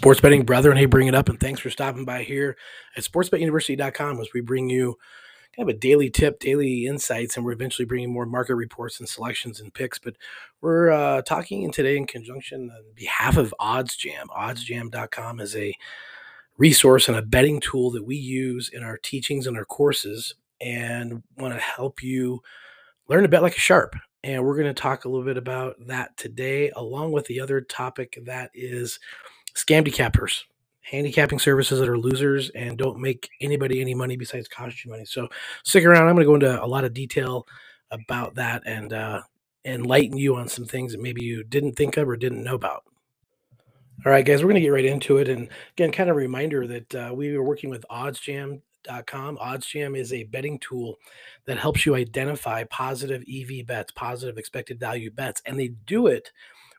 Sports betting brethren, hey, bring it up, and thanks for stopping by here at sportsbetuniversity.com as we bring you kind of a daily tip, daily insights, and we're eventually bringing more market reports and selections and picks. But we're uh, talking today in conjunction on behalf of OddsJam. OddsJam.com is a resource and a betting tool that we use in our teachings and our courses and want to help you learn to bet like a sharp. And we're going to talk a little bit about that today, along with the other topic that is scamdicappers, handicapping services that are losers and don't make anybody any money besides cost you money. So stick around. I'm going to go into a lot of detail about that and uh, enlighten you on some things that maybe you didn't think of or didn't know about. All right, guys, we're going to get right into it. And again, kind of a reminder that uh, we are working with oddsjam.com. OddsJam is a betting tool that helps you identify positive EV bets, positive expected value bets, and they do it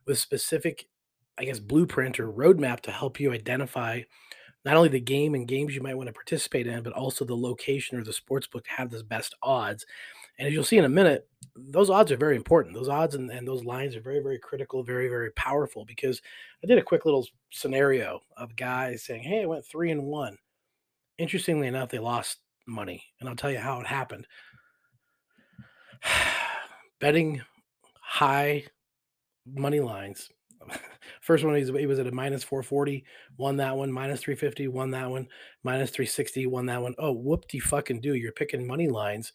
with specific I guess, blueprint or roadmap to help you identify not only the game and games you might want to participate in, but also the location or the sports book to have the best odds. And as you'll see in a minute, those odds are very important. Those odds and, and those lines are very, very critical, very, very powerful. Because I did a quick little scenario of guys saying, Hey, I went three and one. Interestingly enough, they lost money. And I'll tell you how it happened. Betting high money lines First one, he was at a minus 440, won that one, minus 350, won that one, minus 360, won that one. Oh, whoop de fucking do. You're picking money lines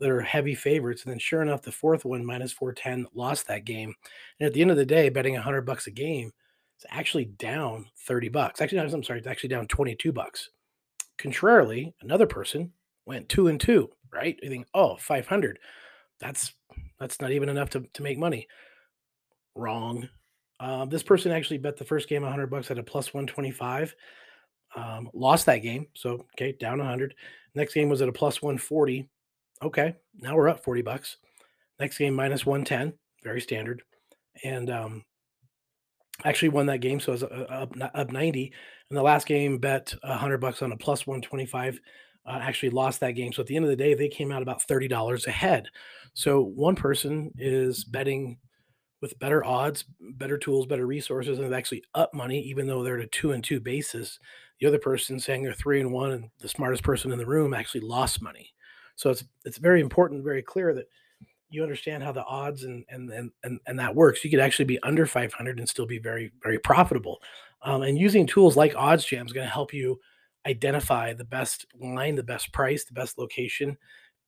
that are heavy favorites. And then sure enough, the fourth one, minus 410, lost that game. And at the end of the day, betting 100 bucks a game, it's actually down 30 bucks. Actually, I'm sorry, it's actually down 22 bucks. Contrarily, another person went two and two, right? You think, oh, 500. That's that's not even enough to, to make money. Wrong. Um, this person actually bet the first game 100 bucks at a plus 125. Um, lost that game. So, okay, down 100. Next game was at a plus 140. Okay, now we're up 40 bucks. Next game minus 110, very standard. And um, actually won that game. So it was uh, up, up 90. And the last game bet 100 bucks on a plus 125. Uh, actually lost that game. So at the end of the day, they came out about $30 ahead. So one person is betting with better odds, better tools, better resources, and actually up money, even though they're at a two and two basis. The other person saying they're three and one, and the smartest person in the room actually lost money. So it's it's very important, very clear that you understand how the odds and and and and, that works. You could actually be under 500 and still be very very profitable. Um, and using tools like OddsJam is going to help you identify the best line, the best price, the best location,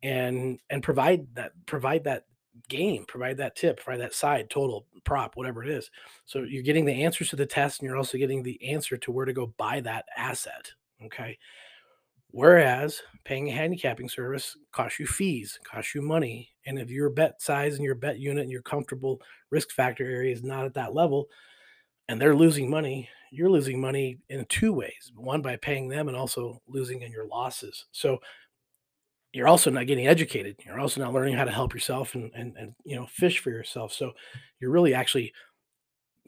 and and provide that provide that game, provide that tip, provide that side, total, prop, whatever it is. So you're getting the answers to the test and you're also getting the answer to where to go buy that asset. Okay. Whereas paying a handicapping service costs you fees, costs you money. And if your bet size and your bet unit and your comfortable risk factor area is not at that level and they're losing money, you're losing money in two ways one by paying them and also losing in your losses. So you're also not getting educated. You're also not learning how to help yourself and, and, and you know, fish for yourself. So you're really actually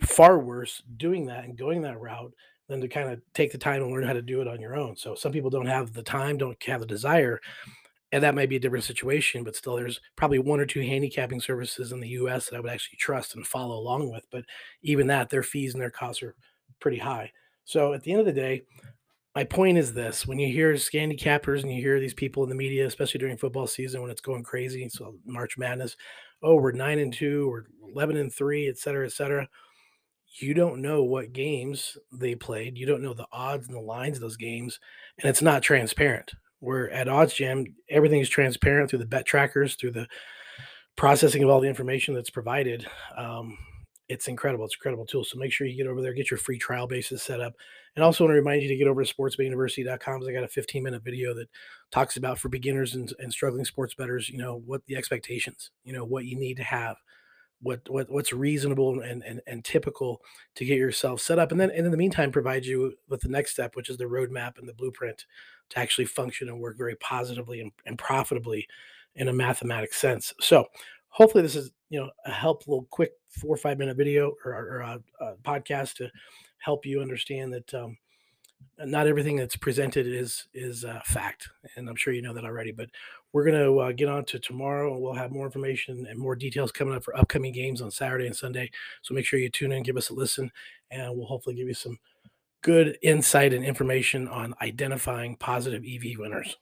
far worse doing that and going that route than to kind of take the time and learn how to do it on your own. So some people don't have the time, don't have the desire, and that might be a different situation, but still there's probably one or two handicapping services in the US that I would actually trust and follow along with. But even that, their fees and their costs are pretty high. So at the end of the day, my point is this when you hear scamdicappers and you hear these people in the media especially during football season when it's going crazy so march madness oh we're 9 and 2 or 11 and 3 et cetera et cetera you don't know what games they played you don't know the odds and the lines of those games and it's not transparent. Where at oddsjam everything is transparent through the bet trackers through the processing of all the information that's provided um, it's incredible. It's a incredible tool. So make sure you get over there, get your free trial basis set up. And mm-hmm. also want to remind you to get over to sportsbetuniversity.com because I got a 15 minute video that talks about for beginners and, and struggling sports bettors, you know, what the expectations, you know, what you need to have, what what what's reasonable and, and and typical to get yourself set up. And then and in the meantime, provide you with the next step, which is the roadmap and the blueprint to actually function and work very positively and, and profitably in a mathematics sense. So hopefully this is you know a helpful quick four or five minute video or, or a, a, podcast to help you understand that um, not everything that's presented is is uh, fact and i'm sure you know that already but we're going to uh, get on to tomorrow and we'll have more information and more details coming up for upcoming games on saturday and sunday so make sure you tune in give us a listen and we'll hopefully give you some good insight and information on identifying positive EV winners.